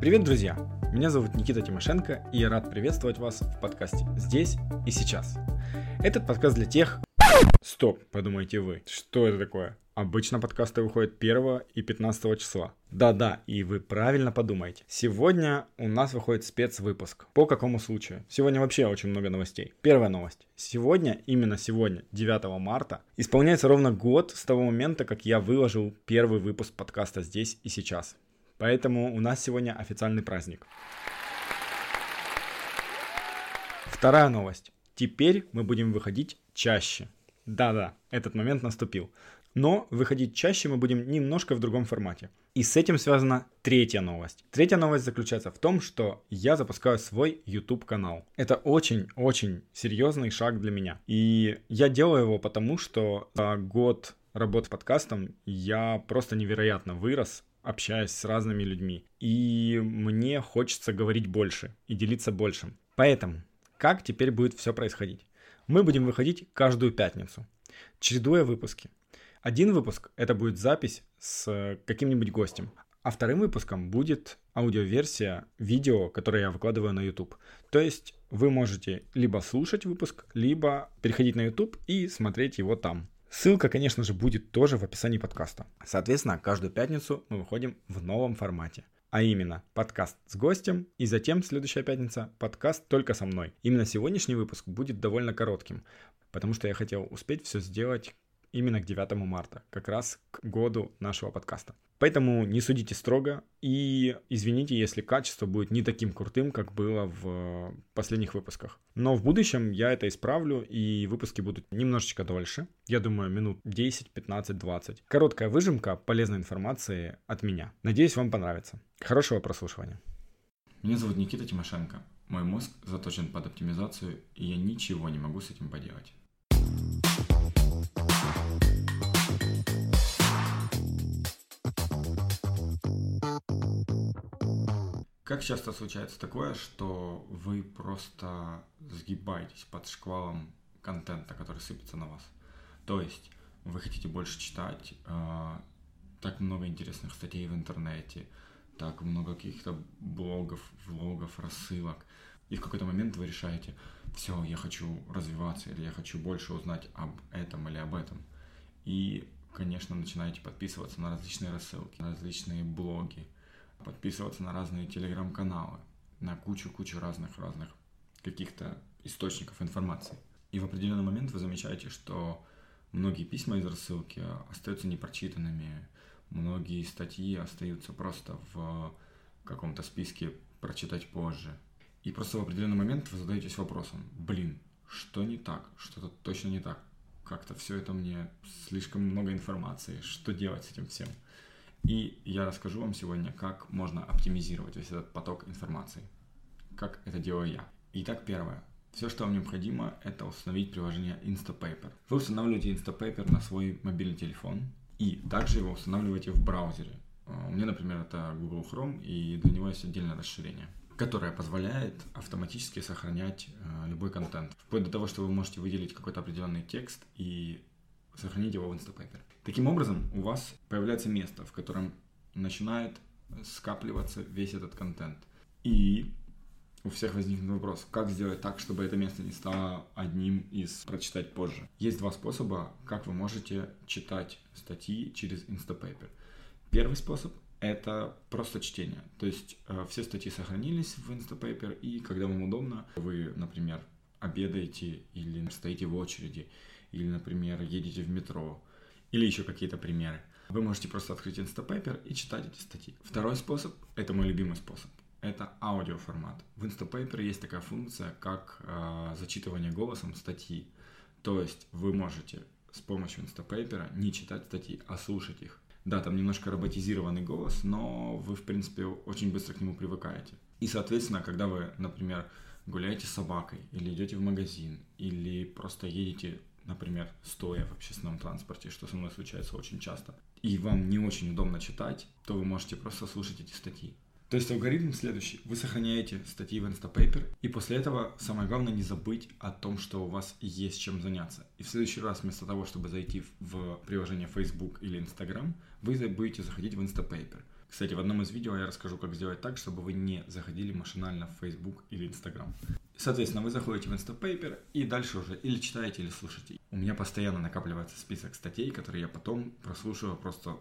Привет, друзья! Меня зовут Никита Тимошенко, и я рад приветствовать вас в подкасте «Здесь и сейчас». Этот подкаст для тех... Стоп, подумаете вы, что это такое? Обычно подкасты выходят 1 и 15 числа. Да-да, и вы правильно подумаете. Сегодня у нас выходит спецвыпуск. По какому случаю? Сегодня вообще очень много новостей. Первая новость. Сегодня, именно сегодня, 9 марта, исполняется ровно год с того момента, как я выложил первый выпуск подкаста «Здесь и сейчас». Поэтому у нас сегодня официальный праздник. Вторая новость. Теперь мы будем выходить чаще. Да-да, этот момент наступил. Но выходить чаще мы будем немножко в другом формате. И с этим связана третья новость. Третья новость заключается в том, что я запускаю свой YouTube канал. Это очень-очень серьезный шаг для меня. И я делаю его потому, что за год работы подкастом я просто невероятно вырос общаюсь с разными людьми. И мне хочется говорить больше и делиться большим. Поэтому, как теперь будет все происходить? Мы будем выходить каждую пятницу, чередуя выпуски. Один выпуск это будет запись с каким-нибудь гостем, а вторым выпуском будет аудиоверсия видео, которое я выкладываю на YouTube. То есть вы можете либо слушать выпуск, либо переходить на YouTube и смотреть его там. Ссылка, конечно же, будет тоже в описании подкаста. Соответственно, каждую пятницу мы выходим в новом формате. А именно, подкаст с гостем, и затем следующая пятница подкаст только со мной. Именно сегодняшний выпуск будет довольно коротким, потому что я хотел успеть все сделать именно к 9 марта, как раз к году нашего подкаста. Поэтому не судите строго и извините, если качество будет не таким крутым, как было в последних выпусках. Но в будущем я это исправлю и выпуски будут немножечко дольше. Я думаю, минут 10, 15, 20. Короткая выжимка полезной информации от меня. Надеюсь, вам понравится. Хорошего прослушивания. Меня зовут Никита Тимошенко. Мой мозг заточен под оптимизацию, и я ничего не могу с этим поделать. Как часто случается такое, что вы просто сгибаетесь под шквалом контента, который сыпется на вас? То есть вы хотите больше читать, э, так много интересных статей в интернете, так много каких-то блогов, влогов, рассылок. И в какой-то момент вы решаете, все, я хочу развиваться, или я хочу больше узнать об этом или об этом. И, конечно, начинаете подписываться на различные рассылки, на различные блоги, подписываться на разные телеграм-каналы, на кучу-кучу разных-разных каких-то источников информации. И в определенный момент вы замечаете, что многие письма из рассылки остаются непрочитанными, многие статьи остаются просто в каком-то списке прочитать позже. И просто в определенный момент вы задаетесь вопросом, блин, что не так, что-то точно не так, как-то все это мне слишком много информации, что делать с этим всем. И я расскажу вам сегодня, как можно оптимизировать весь этот поток информации. Как это делаю я. Итак, первое. Все, что вам необходимо, это установить приложение Instapaper. Вы устанавливаете Instapaper на свой мобильный телефон и также его устанавливаете в браузере. У меня, например, это Google Chrome, и для него есть отдельное расширение, которое позволяет автоматически сохранять э, любой контент. Вплоть до того, что вы можете выделить какой-то определенный текст и сохранить его в Instapaper. Таким образом, у вас появляется место, в котором начинает скапливаться весь этот контент. И у всех возникнет вопрос, как сделать так, чтобы это место не стало одним из прочитать позже. Есть два способа, как вы можете читать статьи через Instapaper. Первый способ — это просто чтение. То есть э, все статьи сохранились в Instapaper, и когда вам удобно, вы, например, обедаете или стоите в очереди, или, например, едете в метро, или еще какие-то примеры. Вы можете просто открыть Instapaper и читать эти статьи. Второй способ, это мой любимый способ, это аудиоформат. В Instapaper есть такая функция, как э, зачитывание голосом статьи. То есть вы можете с помощью Instapaper не читать статьи, а слушать их. Да, там немножко роботизированный голос, но вы, в принципе, очень быстро к нему привыкаете. И, соответственно, когда вы, например, гуляете с собакой, или идете в магазин, или просто едете например, стоя в общественном транспорте, что со мной случается очень часто, и вам не очень удобно читать, то вы можете просто слушать эти статьи. То есть алгоритм следующий. Вы сохраняете статьи в Instapaper, и после этого самое главное не забыть о том, что у вас есть чем заняться. И в следующий раз вместо того, чтобы зайти в приложение Facebook или Instagram, вы будете заходить в Instapaper. Кстати, в одном из видео я расскажу, как сделать так, чтобы вы не заходили машинально в Facebook или Instagram. Соответственно, вы заходите в Instapaper и дальше уже или читаете, или слушаете. У меня постоянно накапливается список статей, которые я потом прослушиваю просто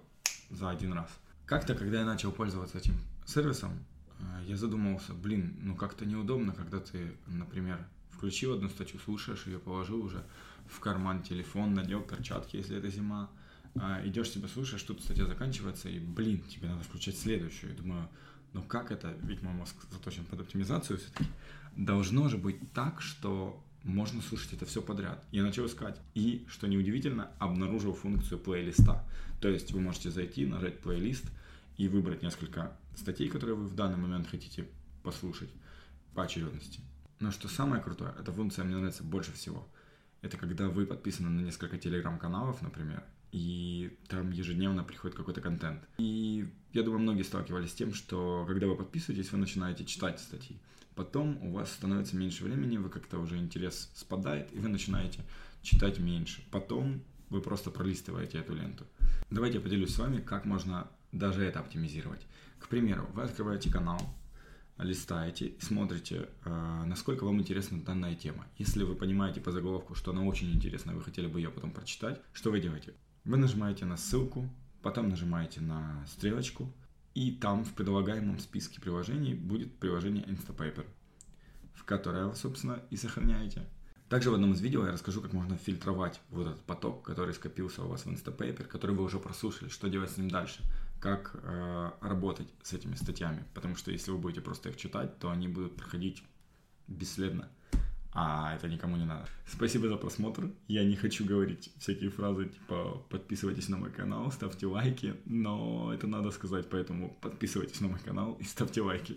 за один раз. Как-то, когда я начал пользоваться этим сервисом, э, я задумался, блин, ну как-то неудобно, когда ты, например, включил одну статью, слушаешь ее, положил уже в карман телефон, надел перчатки, если это зима, а, идешь себе слушаешь, тут статья заканчивается, и, блин, тебе надо включать следующую. Я думаю, ну как это, ведь мой мозг заточен под оптимизацию все-таки. Должно же быть так, что можно слушать это все подряд. Я начал искать. И, что неудивительно, обнаружил функцию плейлиста. То есть вы можете зайти, нажать плейлист и выбрать несколько статей, которые вы в данный момент хотите послушать по очередности. Но что самое крутое, эта функция мне нравится больше всего. Это когда вы подписаны на несколько телеграм-каналов, например, и там ежедневно приходит какой-то контент. И я думаю, многие сталкивались с тем, что когда вы подписываетесь, вы начинаете читать статьи. Потом у вас становится меньше времени, вы как-то уже интерес спадает, и вы начинаете читать меньше. Потом вы просто пролистываете эту ленту. Давайте я поделюсь с вами, как можно даже это оптимизировать. К примеру, вы открываете канал, листаете смотрите, э, насколько вам интересна данная тема. Если вы понимаете по заголовку, что она очень интересна, вы хотели бы ее потом прочитать, что вы делаете? Вы нажимаете на ссылку, потом нажимаете на стрелочку, и там в предлагаемом списке приложений будет приложение Instapaper, в которое вы, собственно, и сохраняете. Также в одном из видео я расскажу, как можно фильтровать вот этот поток, который скопился у вас в Instapaper, который вы уже прослушали, что делать с ним дальше, как э, работать с этими статьями. Потому что если вы будете просто их читать, то они будут проходить бесследно. А это никому не надо. Спасибо за просмотр. Я не хочу говорить всякие фразы типа подписывайтесь на мой канал, ставьте лайки, но это надо сказать, поэтому подписывайтесь на мой канал и ставьте лайки.